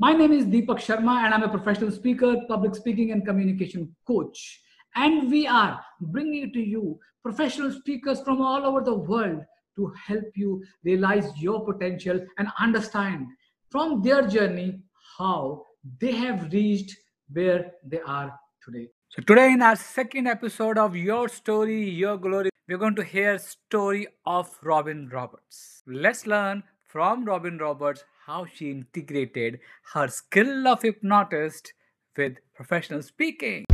My name is Deepak Sharma, and I'm a professional speaker, public speaking, and communication coach. And we are bringing to you professional speakers from all over the world to help you realize your potential and understand from their journey how they have reached where they are today. So today in our second episode of Your Story, Your Glory, we're going to hear story of Robin Roberts. Let's learn from Robin Roberts how she integrated her skill of hypnotist with professional speaking.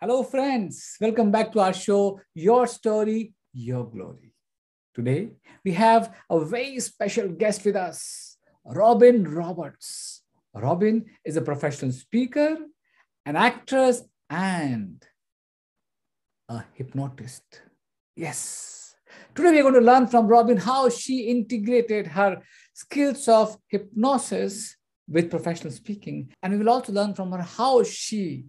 Hello, friends. Welcome back to our show, Your Story, Your Glory. Today, we have a very special guest with us, Robin Roberts. Robin is a professional speaker, an actress, and a hypnotist. Yes. Today, we're going to learn from Robin how she integrated her skills of hypnosis with professional speaking. And we will also learn from her how she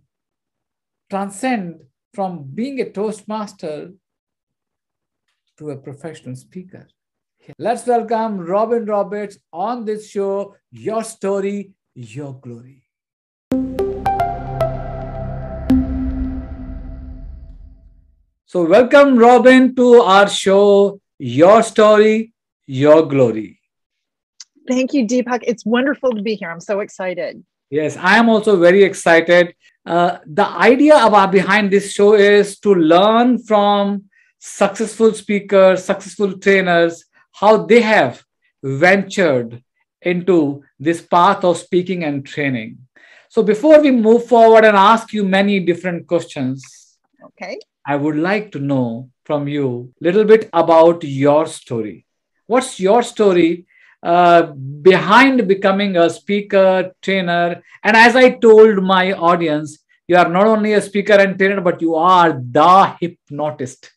transcend from being a Toastmaster to a professional speaker. Let's welcome Robin Roberts on this show, Your Story, Your Glory. So, welcome, Robin, to our show, Your Story, Your Glory. Thank you, Deepak. It's wonderful to be here. I'm so excited. Yes, I am also very excited. Uh, the idea about behind this show is to learn from successful speakers, successful trainers, how they have ventured into this path of speaking and training. So before we move forward and ask you many different questions, okay, I would like to know from you a little bit about your story. What's your story uh, behind becoming a speaker, trainer. And as I told my audience, you are not only a speaker and trainer, but you are the hypnotist.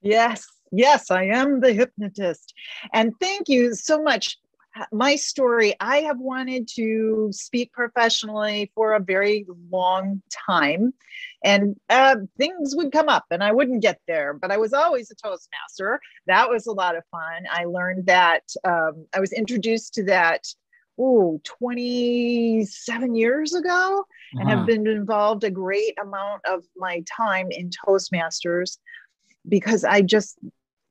Yes, yes, I am the hypnotist. And thank you so much my story i have wanted to speak professionally for a very long time and uh, things would come up and i wouldn't get there but i was always a toastmaster. That was a lot of fun. I learned that um, i was introduced to that oh 27 years ago and uh-huh. have been involved a great amount of my time in toastmasters because i just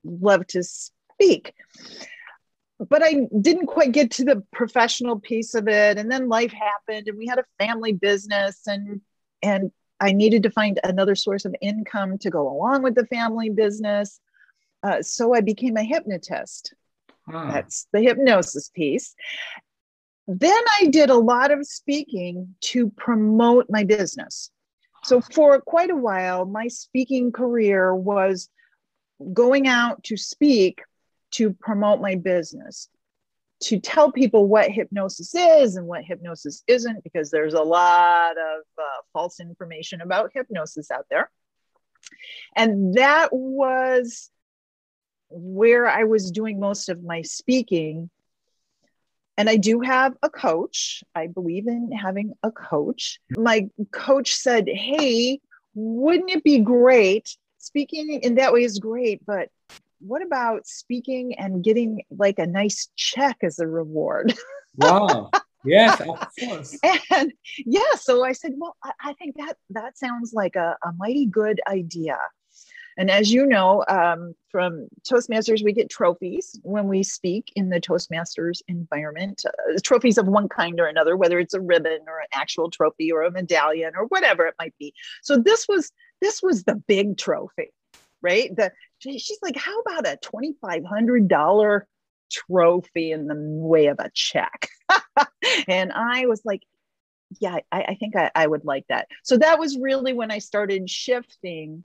love to speak but I didn't quite get to the professional piece of it. And then life happened and we had a family business and and I needed to find another source of income to go along with the family business. Uh, so I became a hypnotist. Hmm. That's the hypnosis piece. Then I did a lot of speaking to promote my business. So for quite a while, my speaking career was going out to speak to promote my business, to tell people what hypnosis is and what hypnosis isn't, because there's a lot of uh, false information about hypnosis out there. And that was where I was doing most of my speaking. And I do have a coach. I believe in having a coach. My coach said, Hey, wouldn't it be great? Speaking in that way is great, but what about speaking and getting like a nice check as a reward? wow. Yes, of course. and yeah, so I said, well, I, I think that that sounds like a, a, mighty good idea. And as you know, um, from Toastmasters, we get trophies when we speak in the Toastmasters environment, uh, trophies of one kind or another, whether it's a ribbon or an actual trophy or a medallion or whatever it might be. So this was this was the big trophy right? The, she's like, how about a $2,500 trophy in the way of a check? and I was like, yeah, I, I think I, I would like that. So that was really when I started shifting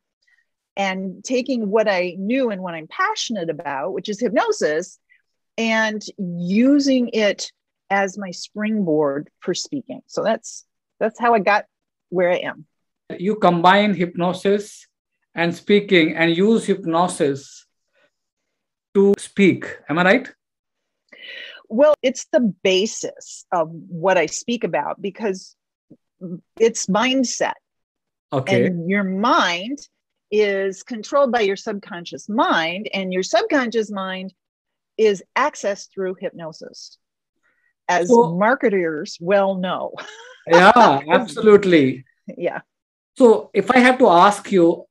and taking what I knew and what I'm passionate about, which is hypnosis, and using it as my springboard for speaking. So that's that's how I got where I am. You combine hypnosis and speaking and use hypnosis to speak. Am I right? Well, it's the basis of what I speak about because it's mindset. Okay. And your mind is controlled by your subconscious mind, and your subconscious mind is accessed through hypnosis, as So- marketers well know. yeah, absolutely. yeah. So, if I have to ask you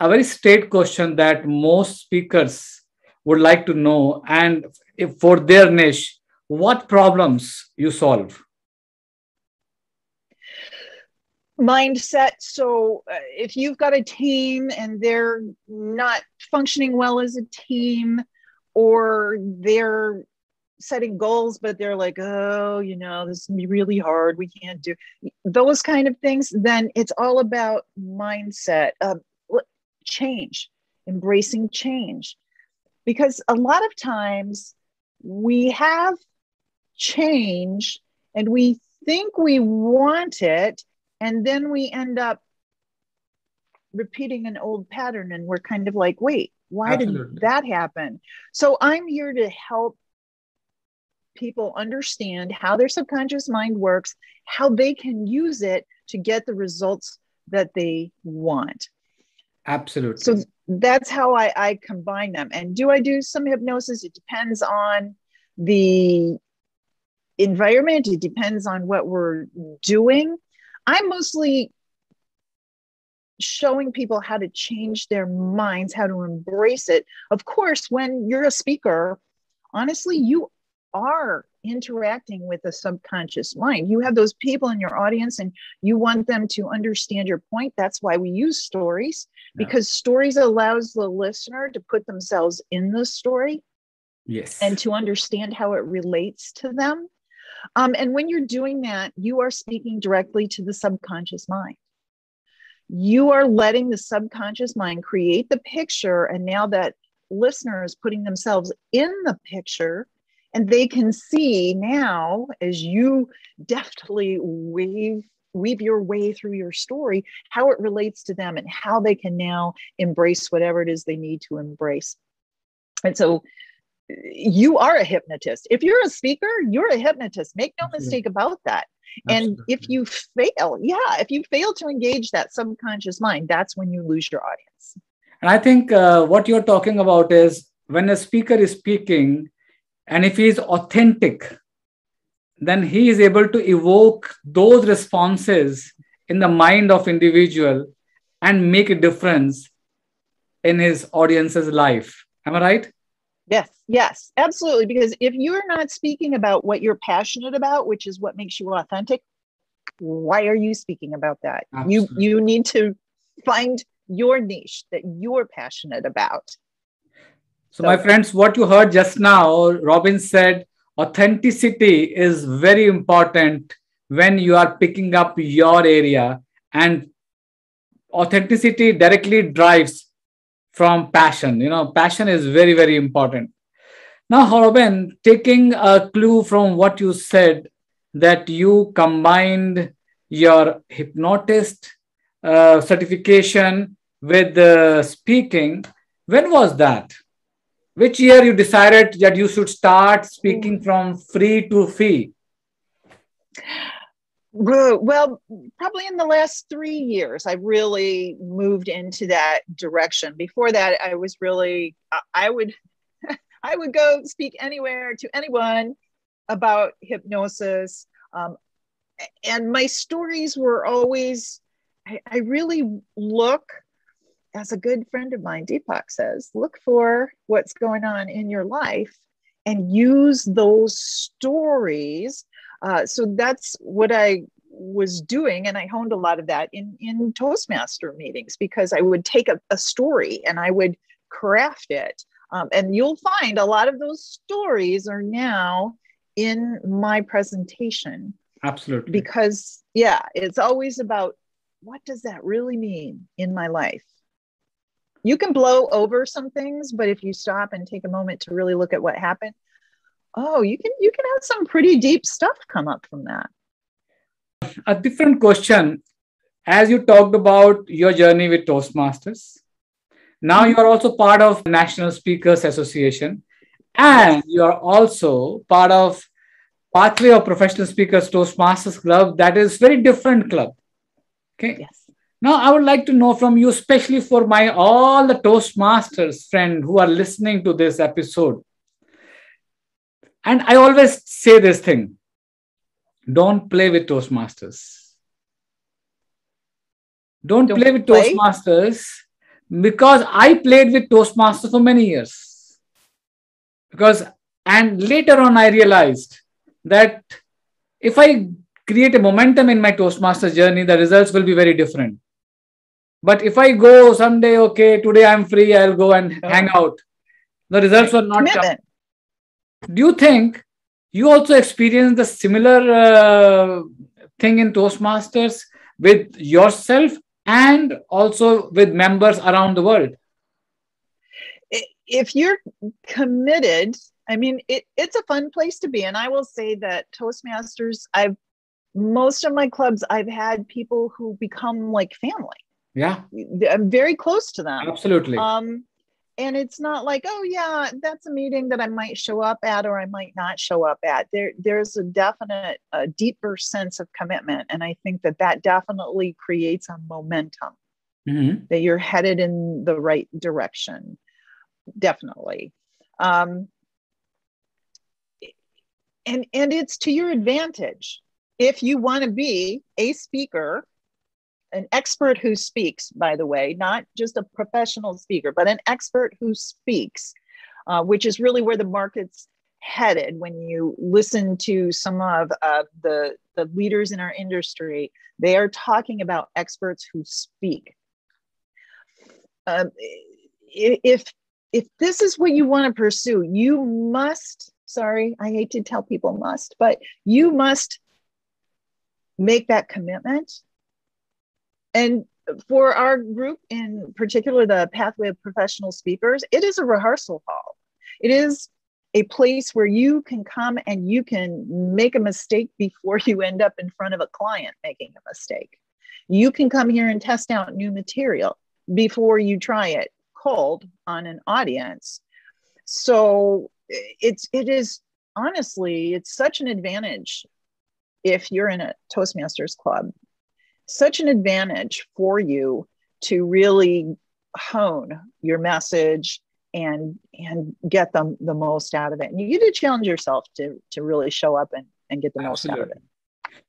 a very straight question that most speakers would like to know, and for their niche, what problems you solve? mindset. So uh, if you've got a team and they're not functioning well as a team or they're setting goals but they're like oh you know this is be really hard. We can't do those kind of things then it's all about mindset. Uh, change embracing change. Because a lot of times we have change and we think we want it and then we end up repeating an old pattern and we're kind of like wait why Absolutely. did that happen? So i'm here to help people understand how their subconscious mind works how they can use it to get the results that they want Absolutely. so that's how I, I combine them. And do i do some hypnosis? It depends on the environment. It depends on what we're doing. I'm mostly showing people how to change their minds how to embrace it. Of course when you're a speaker honestly you are interacting with the subconscious mind you have those people in your audience and you want them to understand your point that's why we use stories Yeah. because stories allows the listener to put themselves in the story yes. and to understand how it relates to them. Um, and when you're doing that, you are speaking directly to the subconscious mind. You are letting the subconscious mind create the picture. And now that listener is putting themselves in the picture, and they can see now as you deftly weave weave your way through your story how it relates to them and how they can now embrace whatever it is they need to embrace and so you are a hypnotist. If you're a speaker, you're a hypnotist. Make no mistake about that. And if you fail, yeah, if you fail to engage that subconscious mind, that's when you lose your audience. And I think uh, what you're talking about is when a speaker is speaking, and if he is authentic, then he is able to evoke those responses in the mind of individual and make a difference in his audience's life. Am I right? Yes, yes, absolutely. Because if you're not speaking about what you're passionate about, which is what makes you authentic, why are you speaking about that? You you need to find your niche that you're passionate about. So, my friends, what you heard just now, Robin said authenticity is very important when you are picking up your area, and authenticity directly drives from passion. You know, passion is very, very important. Now, Robin, taking a clue from what you said, that you combined your hypnotist uh, certification with uh, speaking, when was that? Which year you decided that you should start speaking from free to fee Well, probably in the last three years, I really moved into that direction. Before that, I was really, I- I would, I would go speak anywhere to anyone about hypnosis. Um, and my stories were always, I, I really look, as a good friend of mine, Deepak says, look for what's going on in your life and use those stories. Uh, so that's what I was doing, and I honed a lot of that in in Toastmaster meetings because I would take a, a story and I would craft it, um, and you'll find a lot of those stories are now in my presentation. Absolutely. Because yeah, it's always about what does that really mean in my life. You can blow over some things, but if you stop and take a moment to really look at what happened, oh, you can you can have some pretty deep stuff come up from that. a different question as you talked about your journey with toastmasters now you are also part of national speakers association and you are also part of pathway of professional speakers toastmasters club that is very different club okay Yes. Now, I would like to know from you, especially for my all the Toastmasters friend who are listening to this episode. And I always say this thing don't play with Toastmasters. Don't, don't play with play? Toastmasters because I played with Toastmasters for many years. Because, and later on, I realized that if I create a momentum in my Toastmasters journey, the results will be very different. But if I go someday, okay, today I'm free, I'll go and hang out. The results will not come. Do you think you also experienced the similar uh, thing in Toastmasters with yourself and also with members around the world? If you're committed, I mean, it, it's a fun place to be. And I will say that Toastmasters, I've most of my clubs, I've had people who become like family yeah. I'm very close to them. Absolutely. Um and it's not like oh yeah that's a meeting that i might show up at or i might not show up at. There there's a definite a deeper sense of commitment and i think that that definitely creates a momentum. Mm-hmm. that you're headed in the right direction. Definitely. Um and and it's to your advantage. If you want to be a speaker an expert who speaks, by the way, not just a professional speaker, but an expert who speaks, uh, which is really where the market's headed when you listen to some of uh, the, the leaders in our industry. They are talking about experts who speak. Um, if if this is what you want to pursue, you must. Sorry, I hate to tell people must, but you must make that commitment and for our group, in particular, the Pathway of Professional Speakers, it is a rehearsal hall. It is a place where you can come and you can make a mistake before you end up in front of a client making a mistake. You can come here and test out new material before you try it cold on an audience. So it's it is honestly it's such an advantage if you're in a Toastmasters club such an advantage for you to really hone your message and and get them the most out of it. And you get to challenge yourself to to really show up and, and get the Absolutely. most out of it.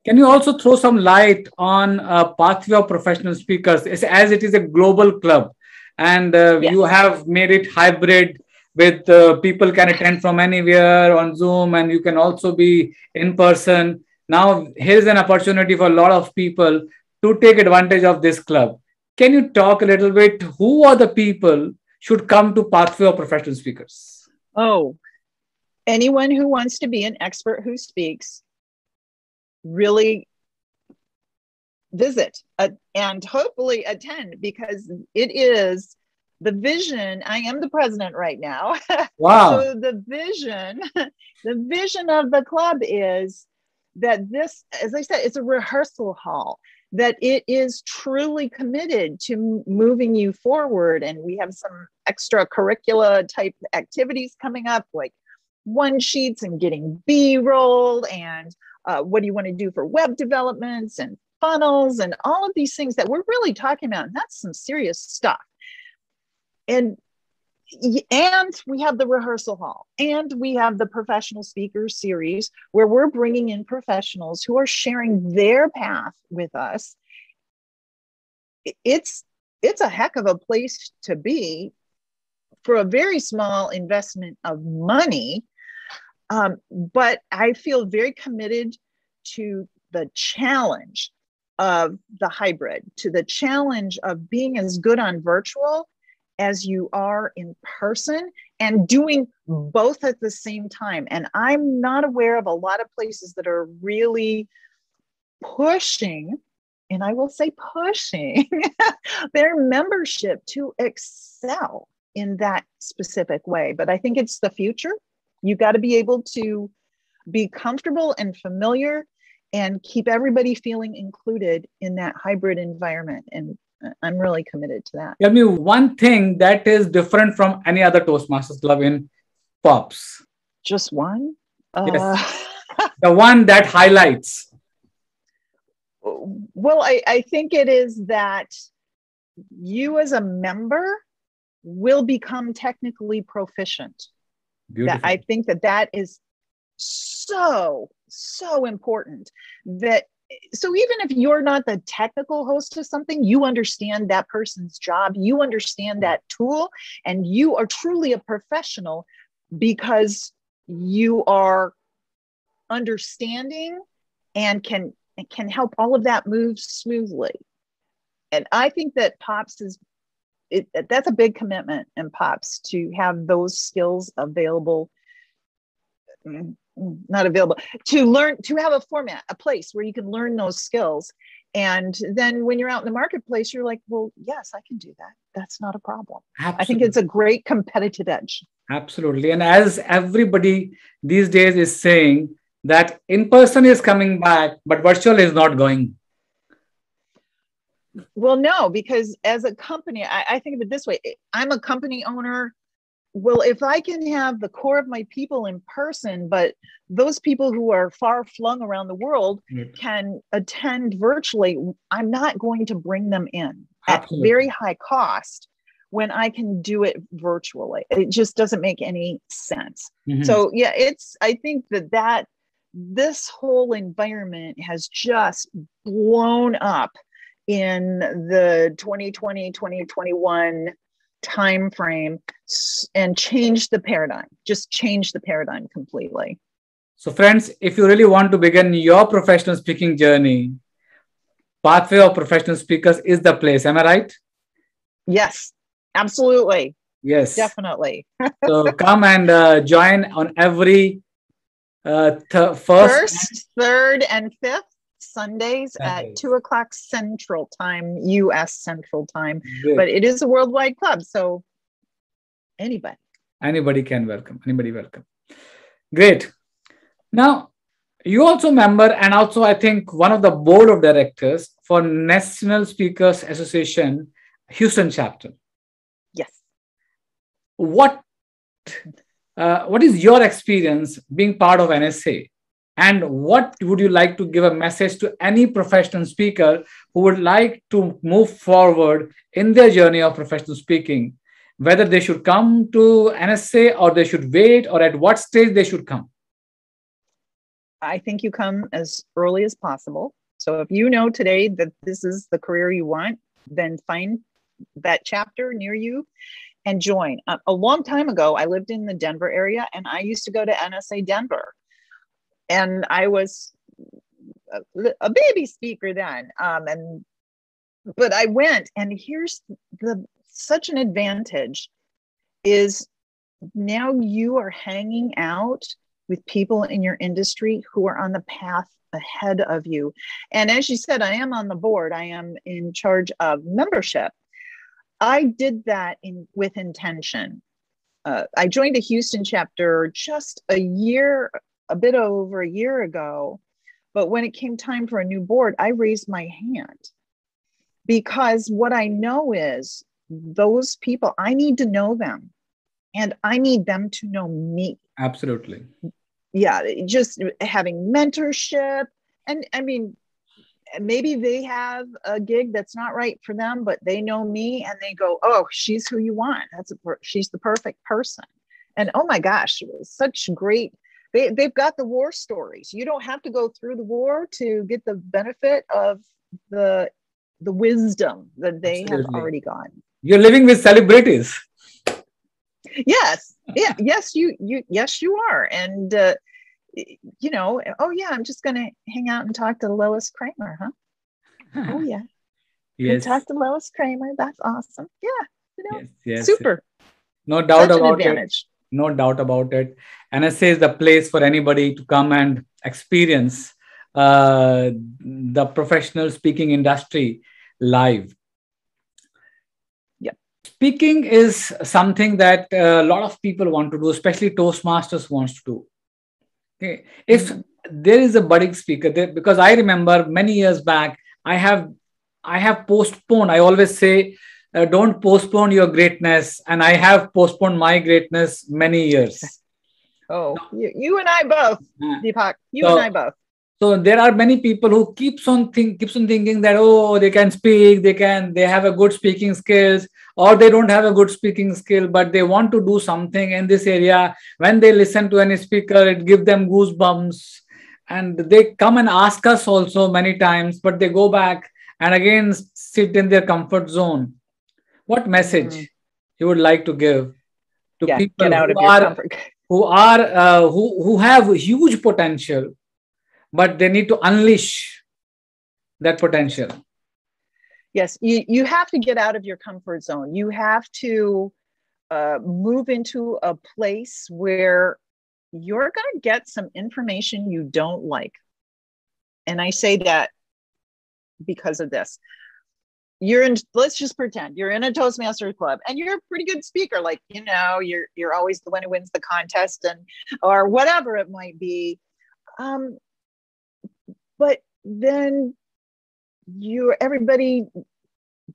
Can you also throw some light on a Pathway of Professional Speakers as it is a global club and uh, yes. you have made it hybrid with uh, people can attend from anywhere on Zoom and you can also be in person. Now, here's an opportunity for a lot of people to take advantage of this club. Can you talk a little bit? Who are the people should come to Pathway of Professional Speakers? Oh, anyone who wants to be an expert who speaks, really visit uh, and hopefully attend because it is the vision i am the president right now wow so the vision the vision of the club is that this as i said it's a rehearsal hall that it is truly committed to moving you forward. And we have some extracurricular type activities coming up, like one sheets and getting B roll, and uh, what do you want to do for web developments and funnels and all of these things that we're really talking about. And that's some serious stuff. And and we have the rehearsal hall and we have the professional speakers series where we're bringing in professionals who are sharing their path with us. It's it's a heck of a place to be for a very small investment of money um, but i feel very committed to the challenge of the hybrid to the challenge of being as good on virtual as you are in person and doing both at the same time. And I'm not aware of a lot of places that are really pushing, and I will say pushing, their membership to excel in that specific way. But I think it's the future. You got to be able to be comfortable and familiar and keep everybody feeling included in that hybrid environment. And I'm really committed to that. Tell me one thing that is different from any other Toastmasters club in POPs. Just one? Yes. Uh... the one that highlights. well, I, I think it is that you as a member will become technically proficient. Beautiful. That I think that that is so so important that so even if you're not the technical host of something you understand that person's job you understand that tool and you are truly a professional because you are understanding and can can help all of that move smoothly. And i think that pops is it, that's a big commitment in pops to have those skills available mm, not available to learn to have a format a place where you can learn those skills and then when you're out in the marketplace you're like well yes i can do that that's not a problem Absolutely. i think it's a great competitive edge Absolutely. And as everybody these days is saying that in person is coming back, but virtual is not going. well no because as a company I, I think of it this way i'm a company owner well if i can have the core of my people in person but those people who are far flung around the world Right. can attend virtually i'm not going to bring them in Absolutely. at very high cost when i can do it virtually it just doesn't make any sense Mhm. so yeah it's i think that that this whole environment has just blown up in the 2020 2021 time frame and change the paradigm just change the paradigm completely So, friends, if you really want to begin your professional speaking journey, Pathway of Professional Speakers is the place. Am I right? yes absolutely Yes. definitely So, come and uh, join on every uh, th- first. first third and fifth sundays at two o'clock central time us central time. Great. but it is a worldwide club so anybody. Anybody can welcome. Anybody welcome. Great. Now you also member and also i think one of the board of directors for national speakers association houston chapter. Yes. What uh, what is your experience being part of nsa and what would you like to give a message to any professional speaker who would like to move forward in their journey of professional speaking whether they should come to nsa or they should wait or at what stage they should come I think you come as early as possible. So if you know today that this is the career you want, then find that chapter near you and join. A, a long time ago, I lived in the Denver area and I used to go to NSA Denver. And I was a, a baby speaker then. Um, and but I went and here's the such an advantage is now you are hanging out with people in your industry who are on the path ahead of you. And as you said, I am on the board, I am in charge of membership. I did that in with intention. Uh, I joined a Houston chapter just a year, a bit over a year ago. But when it came time for a new board, I raised my hand. Because what I know is those people, I need to know them. And I need them to know me. Absolutely. Yeah just having mentorship. And i mean maybe they have a gig that's not right for them but they know me and they go oh she's who you want. That's a per- she's the perfect person. And oh my gosh it was such great they, they've got the war stories. You don't have to go through the war to get the benefit of the the wisdom that they have already gotten. You're living with celebrities. Yes. Yeah. Yes you you yes you are. And uh, you know oh yeah i'm just gonna hang out and talk to lois creamer huh? Oh yeah. Yes. talk to lois creamer. That's awesome. Yeah. You know yes, yes. super. No doubt such an about it. advantage no doubt about it. Nsa is the place for anybody to come and experience uh, the professional speaking industry live. Yep. speaking is something that a lot of people want to do especially toastmasters wants to do. Okay. If Mhm. there is a budding speaker there because i remember many years back i have i have postponed. I always say uh, don't postpone your greatness. And i have postponed my greatness many years. Oh you, you and i both deepak. You So- and i both. so there are many people who keeps on think keeps on thinking that oh they can speak they can they have a good speaking skills or they don't have a good speaking skill but they want to do something in this area. When they listen to any speaker it gives them goosebumps. And they come and ask us also many times but they go back and again sit in their comfort zone what message mm. you would like to give to yeah, people who are, who are uh, who who have huge potential but they need to unleash that potential? Yes you, you have to get out of your comfort zone. You have to uh, move into a place where you're going to get some information you don't like. And i say that because of this you're in let's just pretend you're in a toastmasters club and you're a pretty good speaker. Like you know you're you're always the one who wins the contest and or whatever it might be. Um but then you everybody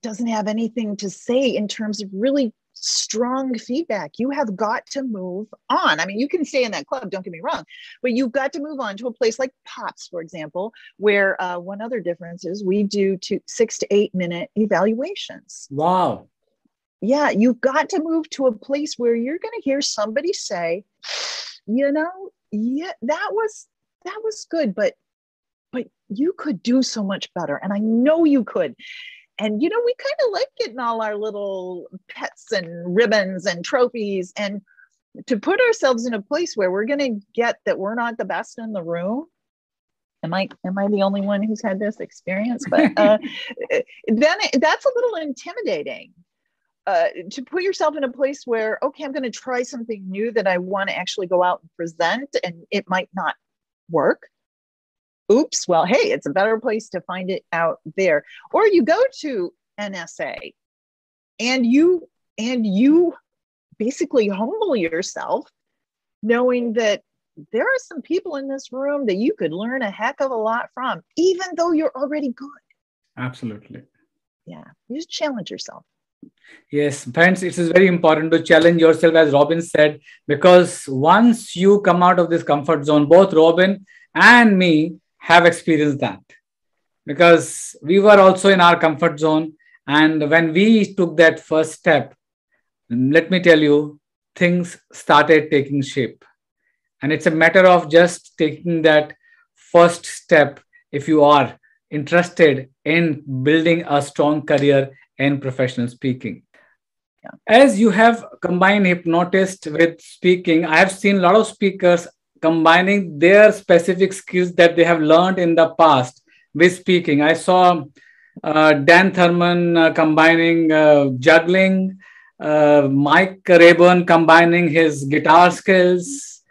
doesn't have anything to say in terms of really strong feedback. You have got to move on. I mean, you can stay in that club, don't get me wrong, but you've got to move on to a place like Pops, for example, where uh, one other difference is we do two, six to eight minute evaluations. Wow. Yeah, you've got to move to a place where you're going to hear somebody say, you know, yeah, that was that was good, but but you could do so much better. And I know you could. And, you know, we kind of like getting all our little pets and ribbons and trophies. And to put ourselves in a place where we're going to get that we're not the best in the room. Am I am I the only one who's had this experience? But uh, then it, that's a little intimidating. Uh, to put yourself in a place where okay i'm going to try something new that i want to actually go out and present and it might not work oops, well, hey, it's a better place to find it out there. Or you go to NSA and you and you basically humble yourself knowing that there are some people in this room that you could learn a heck of a lot from, even though you're already good. Absolutely. Yeah. You just challenge yourself. Yes, friends, it is very important to challenge yourself, as Robin said, because once you come out of this comfort zone, both Robin and me have experienced that because we were also in our comfort zone. And when we took that first step, let me tell you, things started taking shape. And it's a matter of just taking that first step if you are interested in building a strong career in professional speaking. As you have combined hypnotist with speaking, I have seen a lot of speakers combining their specific skills that they have learned in the past with speaking. I saw uh, Dan Thurmon uh, combining uh, juggling, uh, Mike Rayburn combining his guitar skills.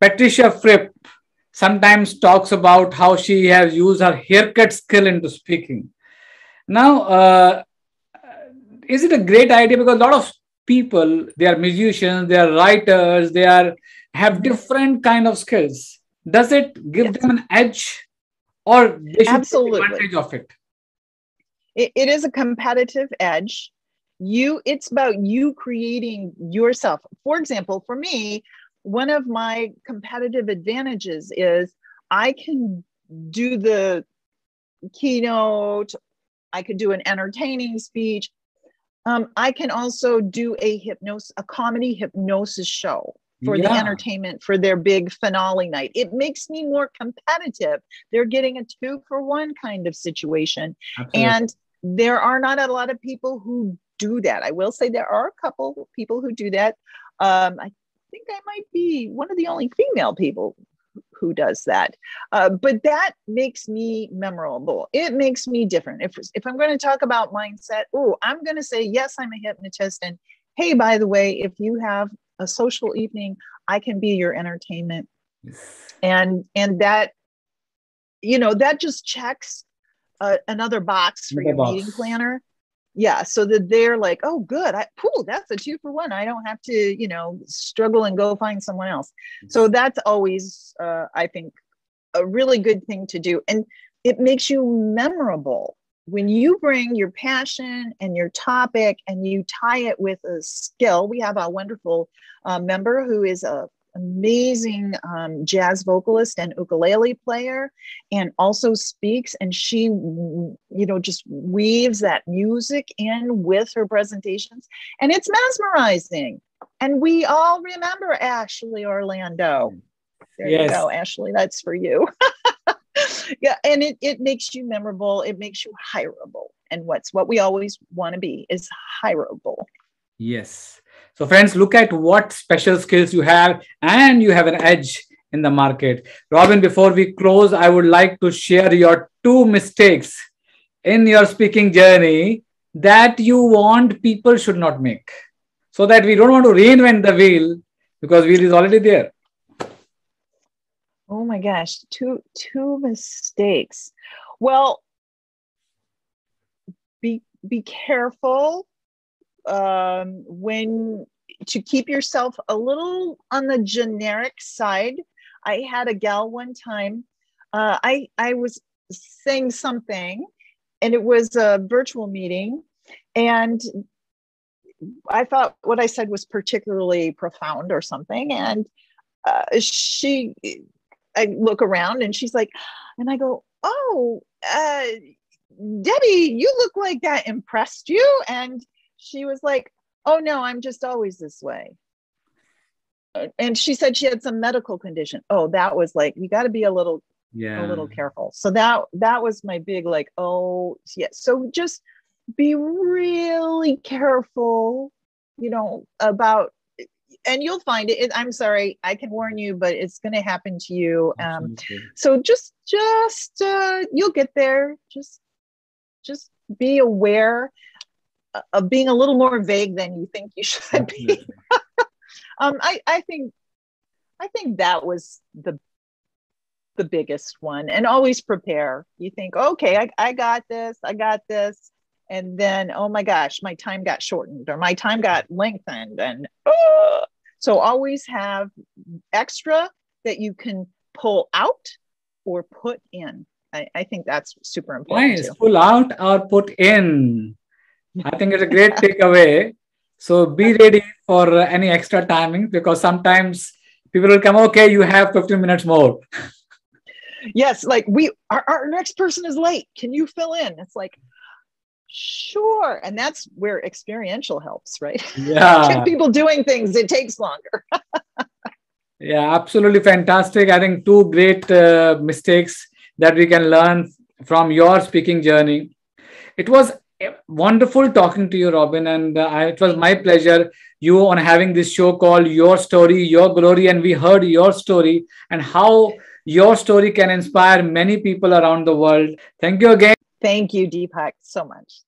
Patricia Fripp sometimes talks about how she has used her haircut skill into speaking. Now, uh, is it a great idea? Because a lot of people, they are musicians, they are writers, they are have different kind of skills does it give yes. them an edge or they should Absolutely. take advantage of it? it it is a competitive edge you it's about you creating yourself for example for me one of my competitive advantages is i can do the keynote i could do an entertaining speech um, i can also do a hypnosis a comedy hypnosis show for yeah. the entertainment for their big finale night. It makes me more competitive. They're getting a two for one kind of situation. Absolutely. And there are not a lot of people who do that. I will say there are a couple people who do that. Um, I think I might be one of the only female people who does that. Uh, but that makes me memorable. It makes me different. If, if I'm going to talk about mindset, oh, I'm going to say, yes, I'm a hypnotist. And hey, by the way, if you have a social evening i can be your entertainment. And and that you know that just checks uh, another box for your box. meeting planner. Yeah so that they're like oh good i cool that's a two for one. I don't have to you know struggle and go find someone else. So that's always uh, i think a really good thing to do. And it makes you memorable when you bring your passion and your topic and you tie it with a skill, we have a wonderful uh, member who is a, amazing um, jazz vocalist and ukulele player, and also speaks. And she, you know, just weaves that music in with her presentations, and it's mesmerizing. And we all remember Ashley Orlando. There yes. you go, Ashley. That's for you. yeah, and it, it makes you memorable. It makes you hireable. And what's what we always want to be is hireable. Yes. So, friends, look at what special skills you have, and you have an edge in the market. Robin, before we close, I would like to share your two mistakes in your speaking journey that you want people should not make so that we don't want to reinvent the wheel because wheel is already there oh my gosh two two mistakes well be be careful um, when to keep yourself a little on the generic side. I had a gal one time. Uh, I I was saying something, and it was a virtual meeting, and I thought what I said was particularly profound or something. And uh, she, I look around, and she's like, and I go, oh. Uh, Debbie, you look like that impressed you. And she was like, Oh, no, I'm just always this way. And she said she had some medical condition. Oh, that was like, you got to be a little, yeah, a little careful. So that, that was my big, like, oh, yeah. So just be really careful, you know, about, and you'll find it. I'm sorry, I can warn you, but it's going to happen to you. Um, so just, just, uh, you'll get there. Just, just be aware of being a little more vague than you think you should be. um, I, I think I think that was the the biggest one. And always prepare. You think, okay, I, I got this, I got this. And then, oh my gosh, my time got shortened or my time got lengthened. And oh! So always have extra that you can pull out or put in. I, I think that's super important. Nice. Pull out or put in. I think it's a great takeaway. So be ready for any extra timing because sometimes people will come, okay, you have 15 minutes more. yes, like we our, our next person is late. Can you fill in? It's like, sure. And that's where experiential helps, right? Yeah. people doing things, it takes longer. yeah, absolutely fantastic. I think two great uh, mistakes that we can learn from your speaking journey. It was wonderful talking to you, Robin. And uh, it was my pleasure you on having this show called Your Story, Your Glory. And we heard your story and how your story can inspire many people around the world. Thank you again. Thank you, Deepak, so much.